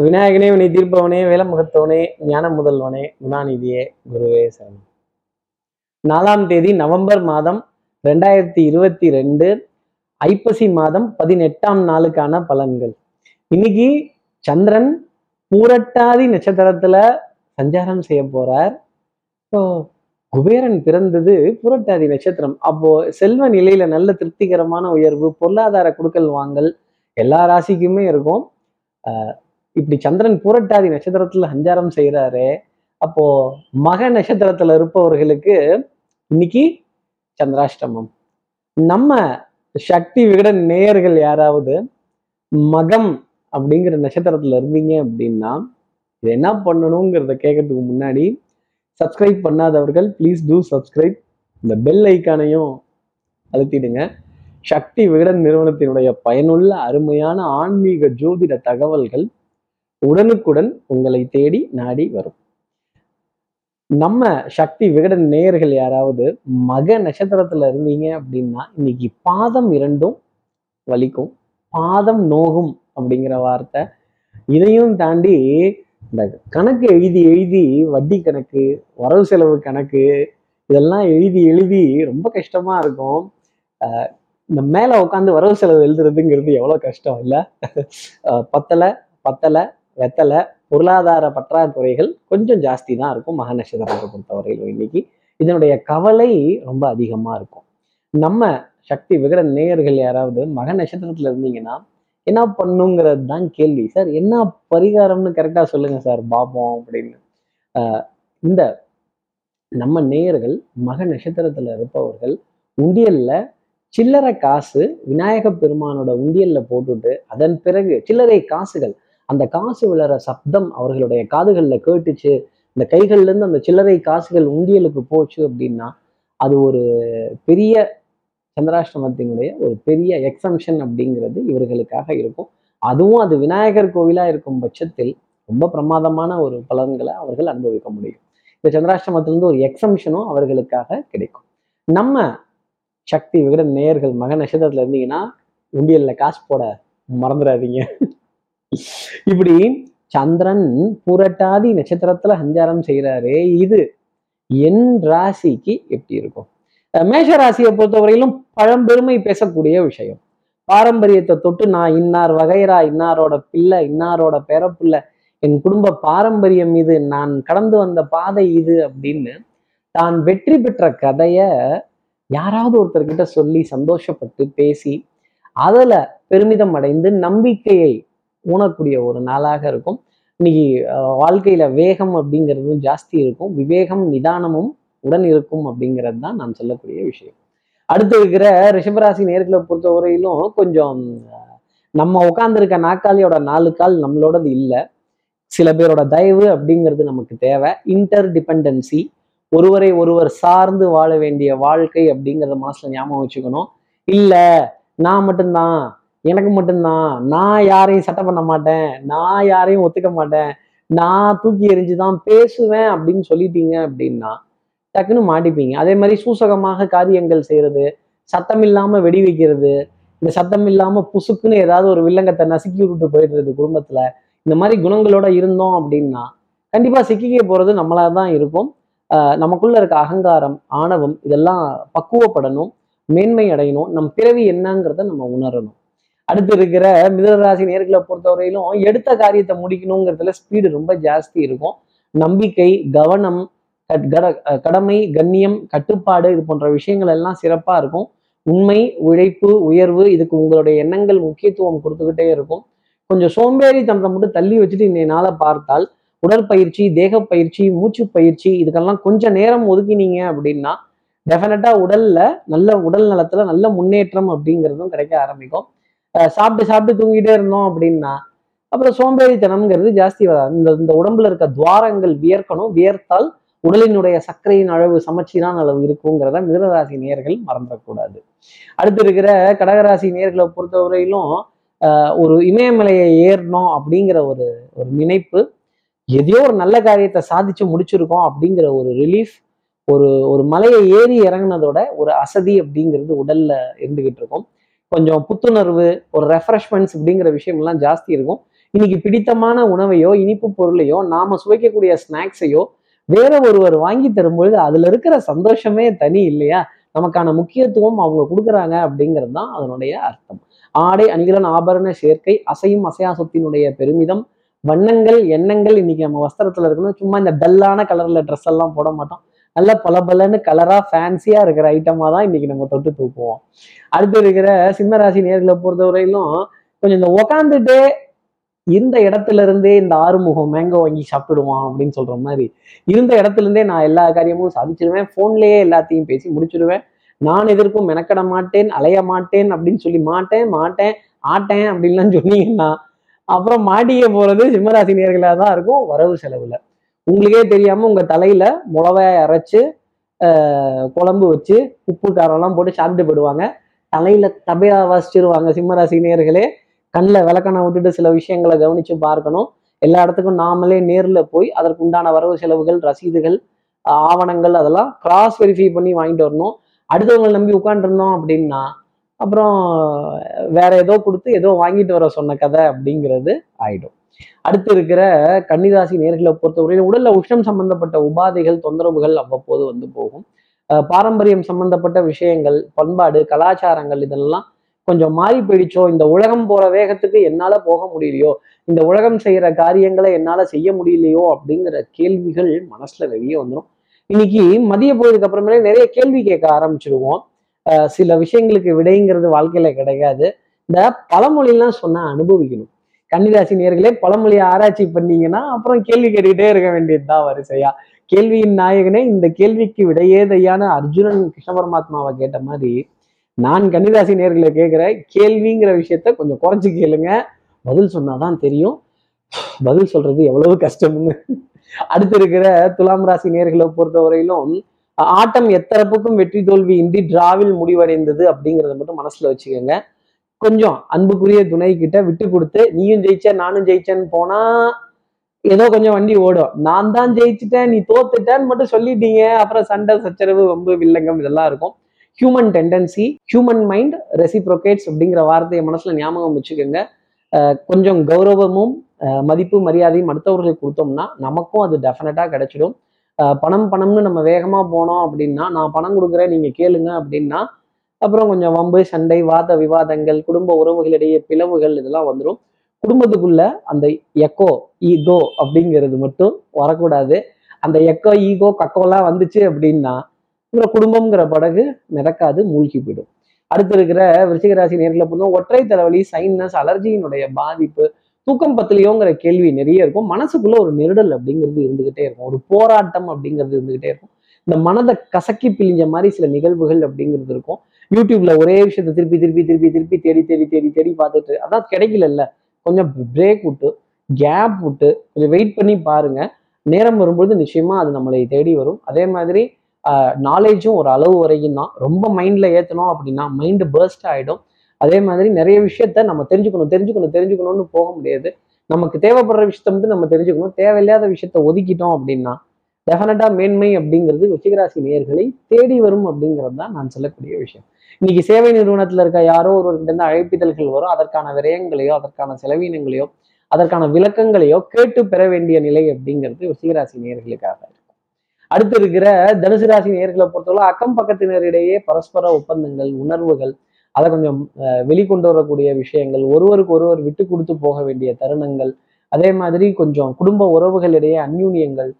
விநாயகனே வினை தீர்ப்பவனே வேலமுகத்தவனே ஞான முதல்வனே குணாநிதியே குருவே சரணம். நாலாம் தேதி நவம்பர் மாதம் ரெண்டாயிரத்தி இருபத்தி ரெண்டு ஐப்பசி மாதம் பதினெட்டாம் நாளுக்கான பலன்கள். இன்னைக்கு சந்திரன் பூரட்டாதி நட்சத்திரத்துல சஞ்சாரம் செய்ய போறார். இப்போ குபேரன் பிறந்தது புரட்டாதி நட்சத்திரம். அப்போ செல்வ நிலையில நல்ல திருப்திகரமான உயர்வு பொருளாதார குடுக்கல் வாங்கல் எல்லா ராசிக்குமே இருக்கும். இப்படி சந்திரன் புரட்டாதி நட்சத்திரத்துல சஞ்சாரம் செய்கிறாரு அப்போ மக நட்சத்திரத்துல இருப்பவர்களுக்கு இன்னைக்கு சந்திராஷ்டமம். நம்ம சக்தி விகடன் நேயர்கள் யாராவது மகம் அப்படிங்கிற நட்சத்திரத்துல இருந்தீங்க அப்படின்னா இது என்ன பண்ணணுங்கிறத கேட்கறதுக்கு முன்னாடி சப்ஸ்கிரைப் பண்ணாதவர்கள் ப்ளீஸ் டூ சப்ஸ்கிரைப் இந்த பெல் ஐக்கானையும் அழுத்திடுங்க. சக்தி விகடன் நிறுவனத்தினுடைய பயனுள்ள அருமையான ஆன்மீக ஜோதிட தகவல்கள் உடனுக்குடன் உங்களை தேடி நாடி வரும். நம்ம சக்தி விகடன் நேயர்கள் யாராவது மக நட்சத்திரத்துல இருந்தீங்க அப்படின்னா இன்னைக்கு பாதம் இரண்டும் வலிக்கும் பாதம் நோகும் அப்படிங்கிற வார்த்தை இதையும் தாண்டி இந்த கணக்கு எழுதி எழுதி வட்டி கணக்கு வரவு செலவு கணக்கு இதெல்லாம் எழுதி எழுதி ரொம்ப கஷ்டமா இருக்கும். ஆஹ் இந்த மேல உட்காந்து வரவு செலவு எழுதுறதுங்கிறது எவ்வளவு கஷ்டம் இல்ல? ஆஹ் பத்தலை பத்தலை வெத்தலை பொருளாதார பற்றாக்குறைகள் கொஞ்சம் ஜாஸ்தி தான் இருக்கும். மக நட்சத்திரத்தை பொறுத்தவரையிலும் இன்னைக்கு. இதனுடைய கவலை ரொம்ப அதிகமா இருக்கும். நம்ம சக்தி விகட நேயர்கள் யாராவது மக நட்சத்திரத்துல இருந்தீங்கன்னா என்ன பண்ணுங்கிறது தான் கேள்வி. சார் என்ன பரிகாரம்னு கரெக்டா சொல்லுங்க சார் பாபம் அப்படின்னு. ஆஹ் இந்த நம்ம நேயர்கள் மக நட்சத்திரத்துல இருப்பவர்கள் உண்டியல்ல சில்லறை காசு விநாயக பெருமானோட உண்டியல்ல போட்டுட்டு அதன் பிறகு சில்லறை காசுகள் அந்த காசு விழற சப்தம் அவர்களுடைய காதுகளில் கேட்டுச்சு. இந்த கைகள்லேருந்து அந்த சில்லறை காசுகள் உண்டியலுக்கு போச்சு அப்படின்னா அது ஒரு பெரிய சந்திராஷ்டமத்தினுடைய ஒரு பெரிய எக்ஸம்ஷன் அப்படிங்கிறது இவர்களுக்காக இருக்கும். அதுவும் அது விநாயகர் கோவிலா இருக்கும் பட்சத்தில் ரொம்ப பிரமாதமான ஒரு பலன்களை அவர்கள் அனுபவிக்க முடியும். இந்த சந்திராஷ்டமத்திலிருந்து ஒரு எக்ஸம்ஷனும் அவர்களுக்காக கிடைக்கும். நம்ம சக்தி விகிட நேயர்கள் மக நட்சத்திரத்துல இருந்தீங்கன்னா உண்டியல்ல காசு போட மறந்துடாதீங்க. இப்படி சந்திரன் புரட்டாதி நட்சத்திரத்துல சஞ்சாரம் செய்கிறாரு இது என் ராசிக்கு எப்படி இருக்கும்? மேஷ ராசியை பொறுத்தவரையிலும் பழம்பெருமை பேசக்கூடிய விஷயம். பாரம்பரியத்தை தொட்டு நான் இன்னார் வகைரா இன்னாரோட பிள்ளை இன்னாரோட பேரப்பிள்ளை என் குடும்ப பாரம்பரியம் இது நான் கடந்து வந்த பாதை இது அப்படின்னு தான் வெற்றி பெற்ற கதையை யாராவது ஒருத்தர்கிட்ட சொல்லி சந்தோஷப்பட்டு பேசி அதுல பெருமிதம் அடைந்து நம்பிக்கையை உணரக்கூடிய ஒரு நாளாக இருக்கும். இன்னைக்கு வாழ்க்கையில வேகம் அப்படிங்கிறதும் ஜாஸ்தி இருக்கும். விவேகம் நிதானமும் உடன் இருக்கும் அப்படிங்கிறது தான் நான் சொல்லக்கூடிய விஷயம். அடுத்து இருக்கிற ரிஷபராசி நேர்களை பொறுத்தவரையிலும் கொஞ்சம் நம்ம உட்காந்துருக்க நாற்காலியோட நாலு கால் நம்மளோடது இல்லை. சில பேரோட தயவு அப்படிங்கிறது நமக்கு தேவை. இன்டர் டிபெண்டன்சி ஒருவரை ஒருவர் சார்ந்து வாழ வேண்டிய வாழ்க்கை அப்படிங்கிறத மனசுல ஞாபகம் வச்சுக்கணும். இல்ல நான் மட்டும்தான் எனக்கு மட்டும்தான். நான் யாரையும் சட்டை பண்ண மாட்டேன். நான் யாரையும் ஒத்துக்க மாட்டேன். நான் தூக்கி எறிஞ்சுதான் பேசுவேன் அப்படின்னு சொல்லிட்டீங்க அப்படின்னா டக்குன்னு மாட்டிப்பீங்க. அதே மாதிரி சூசகமாக காரியங்கள் செய்யறது சத்தம் இல்லாம வெடி வைக்கிறது இந்த சத்தம் இல்லாம புசுக்குன்னு ஏதாவது ஒரு வில்லங்கத்தை நசுக்கி விட்டுட்டு போயிடுறது குடும்பத்துல இந்த மாதிரி குணங்களோட இருந்தோம் அப்படின்னா கண்டிப்பா சிக்கிக்க போறது நம்மளா தான் இருக்கும். ஆஹ் நமக்குள்ள இருக்க அகங்காரம் ஆணவம் இதெல்லாம் பக்குவப்படணும் மேன்மை அடையணும். நம் பிறவி என்னங்கிறத நம்ம உணரணும். அடுத்து இருக்கிற மிதனராசி நேர்களை பொறுத்தவரையிலும் எடுத்த காரியத்தை முடிக்கணுங்கிறதுல ஸ்பீடு ரொம்ப ஜாஸ்தி இருக்கும். நம்பிக்கை கவனம் கட்- கட- கடமை கண்ணியம் கட்டுப்பாடு இது போன்ற விஷயங்கள் எல்லாம் சிறப்பா இருக்கும். உண்மை உழைப்பு உயர்வு இதுக்கு உங்களுடைய எண்ணங்கள் முக்கியத்துவம் கொடுத்துக்கிட்டே இருக்கும். கொஞ்சம் சோம்பேறி தந்தை மட்டும் தள்ளி வச்சுட்டு இன்றைய நாளை பார்த்தால் உடற்பயிற்சி தேக பயிற்சி மூச்சு பயிற்சி இதுக்கெல்லாம் கொஞ்சம் நேரம் ஒதுக்கினீங்க அப்படின்னா டெஃபினட்டா உடல்ல நல்ல உடல் நலத்துல நல்ல முன்னேற்றம் அப்படிங்கிறதும் கிடைக்க ஆரம்பிக்கும். சாப்பிட்டு சாப்பிட்டு தூங்கிட்டே இருந்தோம் அப்படின்னா அப்புறம் சோம்பேறித்தனம்ங்கிறது ஜாஸ்தி வராது. இந்த இந்த உடம்புல இருக்க துவாரங்கள் வியர்க்கணும். வியர்த்தால் உடலினுடைய சர்க்கரையின் அளவு சமச்சீரான அளவு இருக்குங்கிறத மிதனராசி நேர்கள் மறந்துடக்கூடாது. அடுத்து இருக்கிற கடகராசி நேர்களை பொறுத்தவரையிலும் ஆஹ் ஒரு இமயமலையை ஏறணும் அப்படிங்கிற ஒரு ஒரு நினைப்பு எதையோ ஒரு நல்ல காரியத்தை சாதிச்சு முடிச்சிருக்கோம் அப்படிங்கிற ஒரு ரிலீஃப் ஒரு ஒரு மலையை ஏறி இறங்குனதோட ஒரு அசதி அப்படிங்கிறது உடல்ல இருந்துகிட்டு இருக்கும். கொஞ்சம் புத்துணர்வு ஒரு ரெஃப்ரெஷ்மெண்ட்ஸ் அப்படிங்கிற விஷயம்லாம் ஜாஸ்தி இருக்கும். இன்னைக்கு பிடித்தமான உணவையோ இனிப்பு பொருளையோ நாம சுவைக்கக்கூடிய ஸ்நாக்ஸையோ வேற ஒருவர் வாங்கி தரும்பொழுது அதுல இருக்கிற சந்தோஷமே தனி இல்லையா? நமக்கான முக்கியத்துவம் அவங்க கொடுக்குறாங்க அப்படிங்கிறது தான் அதனுடைய அர்த்தம். ஆடை அணிகலன் ஆபரண சேர்க்கை அசையும் அசையா சொத்தினுடைய பெருமிதம் வண்ணங்கள் எண்ணங்கள் இன்னைக்கு நம்ம வஸ்திரத்துல இருக்கணும். சும்மா இந்த டல்லான கலர்ல ட்ரெஸ் எல்லாம் போட மாட்டோம். நல்ல பளபளன்னு கலரா ஃபேன்சியா இருக்கிற ஐட்டமா தான் இன்னைக்கு நம்ம தொட்டு தூக்குவோம். அடுத்து இருக்கிற சிம்மராசி நேர்களை பொறுத்தவரையிலும் கொஞ்சம் இந்த உக்காந்துட்டே இருந்த இடத்துல இருந்தே இந்த ஆறுமுகம் மேங்கோ வாங்கி சாப்பிடுவான் அப்படின்னு சொல்ற மாதிரி இருந்த இடத்துல இருந்தே நான் எல்லா காரியமும் சாதிச்சிருவேன். போன்லயே எல்லாத்தையும் பேசி முடிச்சிடுவேன் நான் எதற்கும் மெனக்கட மாட்டேன் அலைய மாட்டேன் அப்படின்னு சொல்லி மாட்டேன் மாட்டேன் ஆட்டேன் அப்படின்லாம் சொன்னீங்கன்னா அப்புறம் மாட்டிக்க போறது சிம்மராசி நேர்களாக தான் இருக்கும். வரவு செலவுல. உங்களுக்கே தெரியாம உங்க தலையில முளவாய் அரைச்சு குழம்பு வச்சு உப்பு காரம்லாம் போட்டு சாப்பிட்டு போயிடுவாங்க. தலையில தபையா வாசிச்சிருவாங்க சிம்மராசி நேர்களே கண்ணில் விளக்கணை விட்டுட்டு சில விஷயங்களை கவனிச்சு பார்க்கணும். எல்லா இடத்துக்கும் நாமளே நேரில் போய் அதற்கு உண்டான வரவு செலவுகள் ரசீதுகள் ஆவணங்கள் அதெல்லாம் கிராஸ் வெரிஃபை பண்ணி வாங்கிட்டு வரணும். அடுத்தவங்களை நம்பி உட்காந்துருந்தோம் அப்படின்னா அப்புறம் வேற ஏதோ கொடுத்து ஏதோ வாங்கிட்டு வர சொன்ன கதை அப்படிங்கிறது ஆயிடும். அடுத்து இருக்கிற கன்னிராசி நேர்களை பொறுத்தவரையில் உடல்ல உஷ்ணம் சம்பந்தப்பட்ட உபாதைகள் தொந்தரவுகள் அவ்வப்போது வந்து போகும். பாரம்பரியம் சம்பந்தப்பட்ட விஷயங்கள் பண்பாடு கலாச்சாரங்கள் இதெல்லாம் கொஞ்சம் மாறி போயிடுச்சோ? இந்த உலகம் போற வேகத்துக்கு என்னால போக முடியலையோ? இந்த உலகம் செய்யற காரியங்களை என்னால செய்ய முடியலையோ? அப்படிங்கிற கேள்விகள் மனசுல வெளியே வந்துடும் இன்னைக்கு மதிய போயதுக்கு அப்புறமேலே நிறைய கேள்வி கேட்க ஆரம்பிச்சிருவோம். சில விஷயங்களுக்கு விடைங்கிறது வாழ்க்கையில கிடைக்காது. இந்த பழமொழிலாம் சொன்னா அனுபவிக்கணும். கன்னிராசி நேர்களே பழமொழியை ஆராய்ச்சி பண்ணீங்கன்னா அப்புறம் கேள்வி கேட்டுக்கிட்டே இருக்க வேண்டியதுதான் வரிசையா. கேள்வியின் நாயகனே இந்த கேள்விக்கு விடையேதையான அர்ஜுனன் கிருஷ்ண பரமாத்மாவை கேட்ட மாதிரி நான் கன்னிராசி நேர்களை கேட்குற கேள்விங்கிற விஷயத்த கொஞ்சம் குறைச்சு கேளுங்க. பதில் சொன்னாதான் தெரியும். பதில் சொல்றது எவ்வளவு கஷ்டம்னு. அடுத்து இருக்கிற துலாம் ராசி நேர்களை பொறுத்தவரையிலும் ஆட்டம் எத்தரப்புக்கும் வெற்றி தோல்வி இன்றி டிராவில் முடிவடைந்தது அப்படிங்கறத மட்டும் மனசுல வச்சுக்கோங்க. கொஞ்சம் அன்புக்குரிய துணை கிட்ட விட்டு கொடுத்து நீயும் ஜெயிச்ச நானும் ஜெயிச்சேன்னு போனா ஏதோ கொஞ்சம் வண்டி ஓடும். நான் தான் ஜெயிச்சுட்டேன் நீ தோத்துட்டேன்னு மட்டும் சொல்லிட்டீங்க. அப்புறம் சண்டை சச்சரவு வம்பு வில்லங்கம் இதெல்லாம் இருக்கும். Human tendency human mind reciprocates அப்படிங்கிற வார்த்தையை மனசுல ஞாபகம் வச்சுக்கோங்க. கொஞ்சம் கௌரவமும் மதிப்பு மரியாதையும் அடுத்தவர்களுக்கு கொடுத்தோம்னா நமக்கும் அது டெஃபினட்டா கிடைச்சிடும். பணம் பணம்னு நம்ம வேகமாக போனோம் அப்படின்னா நான் பணம் கொடுக்குறேன் நீங்கள் கேளுங்க அப்படின்னா அப்புறம் கொஞ்சம் வம்பு சண்டை வாத விவாதங்கள் குடும்ப உறவுகளிடையே பிளவுகள் இதெல்லாம் வந்துடும் குடும்பத்துக்குள்ள அந்த எக்கோ ஈகோ அப்படிங்கிறது மட்டும் வரக்கூடாது. அந்த எக்கோ ஈகோ கக்கோலாம் வந்துச்சு அப்படின்னா அப்புறம் குடும்பம்ங்கிற படகு மிதக்காது மூழ்கி போயிடும். அடுத்து இருக்கிற விருச்சிகராசி நேரில் பார்த்தோம் ஒற்றை தலைவலி சைனஸ் அலர்ஜியினுடைய பாதிப்பு தூக்கம் பத்தலையோங்கிற கேள்வி நிறைய இருக்கும். மனசுக்குள்ள ஒரு நெருடல் அப்படிங்கிறது இருந்துகிட்டே இருக்கும். ஒரு போராட்டம் அப்படிங்கிறது இருந்துகிட்டே இருக்கும். இந்த மனதை கசக்கி பிழிஞ்ச மாதிரி சில நிகழ்வுகள் அப்படிங்கிறது இருக்கும். யூடியூப்ல ஒரே விஷயத்த திருப்பி திருப்பி திருப்பி திருப்பி தேடி தேடி தேடி தேடி பார்த்துட்டு அதான் கிடைக்கல கொஞ்சம் பிரேக் விட்டு கேப் விட்டு கொஞ்சம் வெயிட் பண்ணி பாருங்க. நேரம் வரும்பொழுது நிச்சயமா அது நம்மளை தேடி வரும். அதே மாதிரி நாலேஜும் ஒரு அளவு வரைக்கும் தான் ரொம்ப மைண்ட்ல ஏற்றணும் அப்படின்னா மைண்டு பேர்ஸ்ட் ஆகிடும் அதே மாதிரி நிறைய விஷயத்த நம்ம தெரிஞ்சுக்கணும் தெரிஞ்சுக்கணும் தெரிஞ்சுக்கணும்னு போக முடியாது. நமக்கு தேவைப்படுற விஷயத்த மட்டும் நம்ம தெரிஞ்சுக்கணும். தேவையில்லாத விஷயத்த ஒதுக்கிட்டோம் அப்படின்னா டெஃபினட்டா மேன்மை அப்படிங்கிறது ருச்சிகராசி நேர்களை தேடி வரும் அப்படிங்கிறது தான் நான் சொல்லக்கூடிய விஷயம். இன்னைக்கு சேவை நிறுவனத்துல இருக்க யாரோ ஒருவர்கிட்ட இருந்து அழைப்பிதழ்கள் வரும். அதற்கான விரயங்களையோ அதற்கான செலவீனங்களையோ அதற்கான விளக்கங்களையோ கேட்டு பெற வேண்டிய நிலை அப்படிங்கிறது ருச்சிகராசி நேர்களுக்காக இருக்கும் அடுத்து இருக்கிற தனுசு ராசி நேர்களை பொறுத்தவரை அக்கம் பக்கத்தினரிடையே பரஸ்பர ஒப்பந்தங்கள் உணர்வுகள் அதை கொஞ்சம் வெளிக்கொண்டு வரக்கூடிய விஷயங்கள் ஒருவருக்கு ஒருவர் விட்டு கொடுத்து போக வேண்டிய தருணங்கள் அதே மாதிரி கொஞ்சம் குடும்ப உறவுகளிடையே அந்யூன்யங்கள்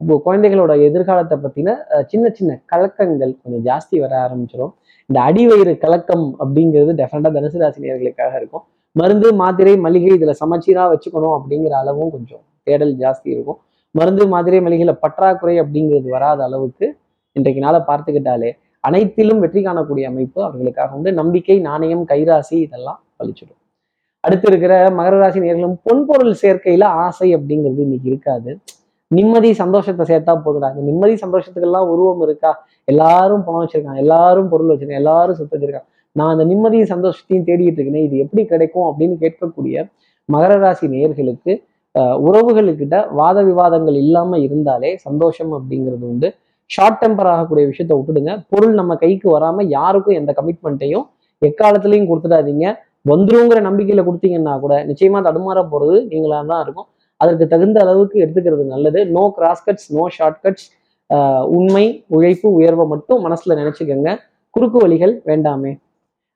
இப்போ குழந்தைகளோட எதிர்காலத்தை பற்றின சின்ன சின்ன கலக்கங்கள் கொஞ்சம் ஜாஸ்தி வர ஆரம்பிச்சிடும் இந்த அடிவயிறு கலக்கம் அப்படிங்கிறது டெஃபினட்டாக தனுசு ராசினியர்களுக்காக இருக்கும். மருந்து மாத்திரை மளிகை இதில் சமச்சீராக வச்சுக்கணும் அப்படிங்கிற அளவும் கொஞ்சம் தேடல் ஜாஸ்தி இருக்கும். மருந்து மாத்திரை மளிகையில் பற்றாக்குறை அப்படிங்கிறது வராத அளவுக்கு இன்றைக்கு நாளை பார்த்துக்கிட்டாலே அனைத்திலும் வெற்றி காணக்கூடிய அமைப்பு அவர்களுக்காக உண்டு. நம்பிக்கை நாணயம் கைராசி இதெல்லாம் பழிச்சிடும். அடுத்து இருக்கிற மகர ராசி நேர்களும் பொன்பொருள் சேர்க்கையில ஆசை அப்படிங்கிறது இன்னைக்கு இருக்காது. நிம்மதி சந்தோஷத்தை சேர்த்தா போதுடா. நிம்மதி சந்தோஷத்துக்கெல்லாம் உருவம் இருக்கா? எல்லாரும் பணம் வச்சிருக்காங்க. எல்லாரும் பொருள் வச்சிருக்காங்க. எல்லாரும் சொத்து வச்சிருக்காங்க. நான் அந்த நிம்மதியும் சந்தோஷத்தையும் தேடிட்டு இருக்கேன் இது எப்படி கிடைக்கும் அப்படின்னு கேட்கக்கூடிய மகர ராசி நேயர்களுக்கு உறவுகளுக்கிட்ட வாத விவாதங்கள் இல்லாம இருந்தாலே சந்தோஷம் அப்படிங்கிறது உண்டு. ஷார்ட் டெம்பர் ஆகக்கூடிய விஷயத்த விட்டுடுங்க. பொருள் நம்ம கைக்கு வராம யாருக்கும் எந்த கமிட்மெண்ட்டையும் எக்காலத்துலையும் கொடுத்துடாதீங்க. வந்துருங்கிற நம்பிக்கையில் கொடுத்தீங்கன்னா கூட நிச்சயமா தடுமாற போறது நீங்களா தான் இருக்கும். அதற்கு தகுந்த அளவுக்கு எடுத்துக்கிறது நல்லது. நோ கிராஸ்கட்ஸ் நோ ஷார்ட்கட்ஸ் உண்மை உழைப்பு உயர்வை மட்டும் மனசுல நினச்சிக்கோங்க. குறுக்கு வழிகள் வேண்டாமே.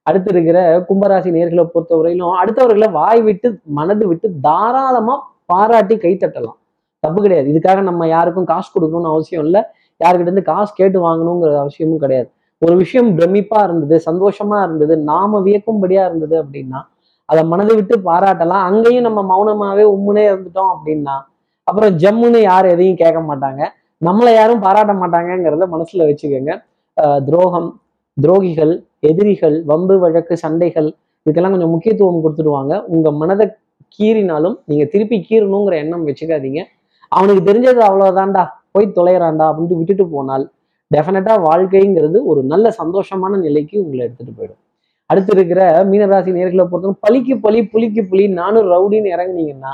அடுத்து இருக்கிற கும்பராசி நேர்களை பொறுத்தவரையிலும் அடுத்தவர்களை வாய் விட்டு மனது விட்டு தாராளமா பாராட்டி கைத்தட்டலாம் தப்பு கிடையாது. இதுக்காக நம்ம யாருக்கும் காசு கொடுக்கணும்னு அவசியம் இல்லை. யாருக்கிட்ட இருந்து காசு கேட்டு வாங்கணுங்கிற அவசியமும் கிடையாது. ஒரு விஷயம் பிரமிப்பா இருந்தது சந்தோஷமா இருந்தது நாம வியக்கும்படியா இருந்தது அப்படின்னா அதை மனதை விட்டு பாராட்டலாம். அங்கேயும் நம்ம மௌனமாவே உம்முனே இருந்துட்டோம் அப்படின்னா அப்புறம் ஜம்முன்னு யாரும் எதையும் கேட்க மாட்டாங்க. நம்மளை யாரும் பாராட்ட மாட்டாங்கங்கிறத மனசுல வச்சுக்கோங்க. ஆஹ் துரோகம் துரோகிகள் எதிரிகள் வம்பு வழக்கு சண்டைகள் இதுக்கெல்லாம் கொஞ்சம் முக்கியத்துவம் கொடுத்துடுவாங்க. உங்க மனதை கீறினாலும் நீங்க திருப்பி கீறணுங்கிற எண்ணம் வச்சுக்காதீங்க. அவனுக்கு தெரிஞ்சது அவ்வளவுதான்டா. போய் தொலைகிறாண்டா அப்படின்ட்டு விட்டுட்டு போனால் டெஃபினட்டா வாழ்க்கைங்கிறது ஒரு நல்ல சந்தோஷமான நிலைக்கு உங்களை எடுத்துட்டு போயிடும். அடுத்து இருக்கிற மீனராசி நேர்களை பொறுத்தவரை பலிக்கு பலி புலிக்கு புலி நானும் ரவுடின்னு இறங்குனீங்கன்னா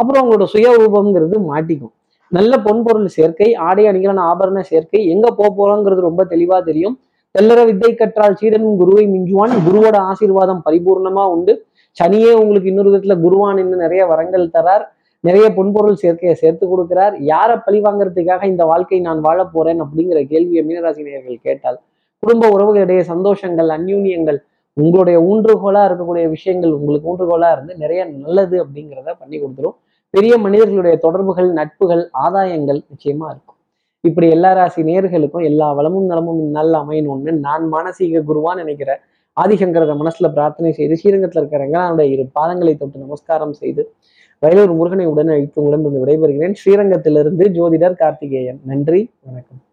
அப்புறம் உங்களோட சுய ரூபம்ங்கிறது மாட்டிக்கும். நல்ல பொன்பொருள் சேர்க்கை ஆடை அணிகளான ஆபரண சேர்க்கை எங்க போக போறோங்கிறது ரொம்ப தெளிவா தெரியும். தெல்லற வித்தை கற்றால் சீடனும் குருவை மிஞ்சுவான். குருவோட ஆசீர்வாதம் பரிபூர்ணமா உண்டு. சனியே உங்களுக்கு இன்னொரு விதத்துல குருவான் இன்னும் நிறைய வரங்கள் தரார். நிறைய பொன்பொருள் சேர்க்கையை சேர்த்து கொடுக்கிறார். யாரை பழி வாங்குறதுக்காக இந்த வாழ்க்கை நான் வாழ போறேன் அப்படிங்கிற கேள்வியை மீனராசி நேயர்கள் கேட்டால் குடும்ப உறவுகளிடையே சந்தோஷங்கள் அந்யூன்யங்கள் உங்களுடைய ஊன்றுகோலா இருக்கக்கூடிய விஷயங்கள் உங்களுக்கு ஊன்றுகோலா இருந்து நிறைய நல்லது அப்படிங்கிறத பண்ணி கொடுத்துரும். பெரிய மனிதர்களுடைய தொடர்புகள் நட்புகள் ஆதாயங்கள் நிச்சயமா இருக்கும். இப்படி எல்லா ராசி நேர்களுக்கும் எல்லா வளமும் நலமும் இந்நாளில் அமையணும்னு நான் மானசீக குருவான்னு நினைக்கிற ஆதிசங்கரத மனசுல பிரார்த்தனை செய்து ஸ்ரீரங்கத்தில் இருக்கிற ரங்கனாவுடைய இரு பாதங்களை தொட்டு நமஸ்காரம் செய்து வயலூர் முருகனை உடன் அழைத்து உங்களிடம் விடைபெறுகிறேன். ஸ்ரீரங்கத்திலிருந்து ஜோதிடர் கார்த்திகேயன். நன்றி வணக்கம்.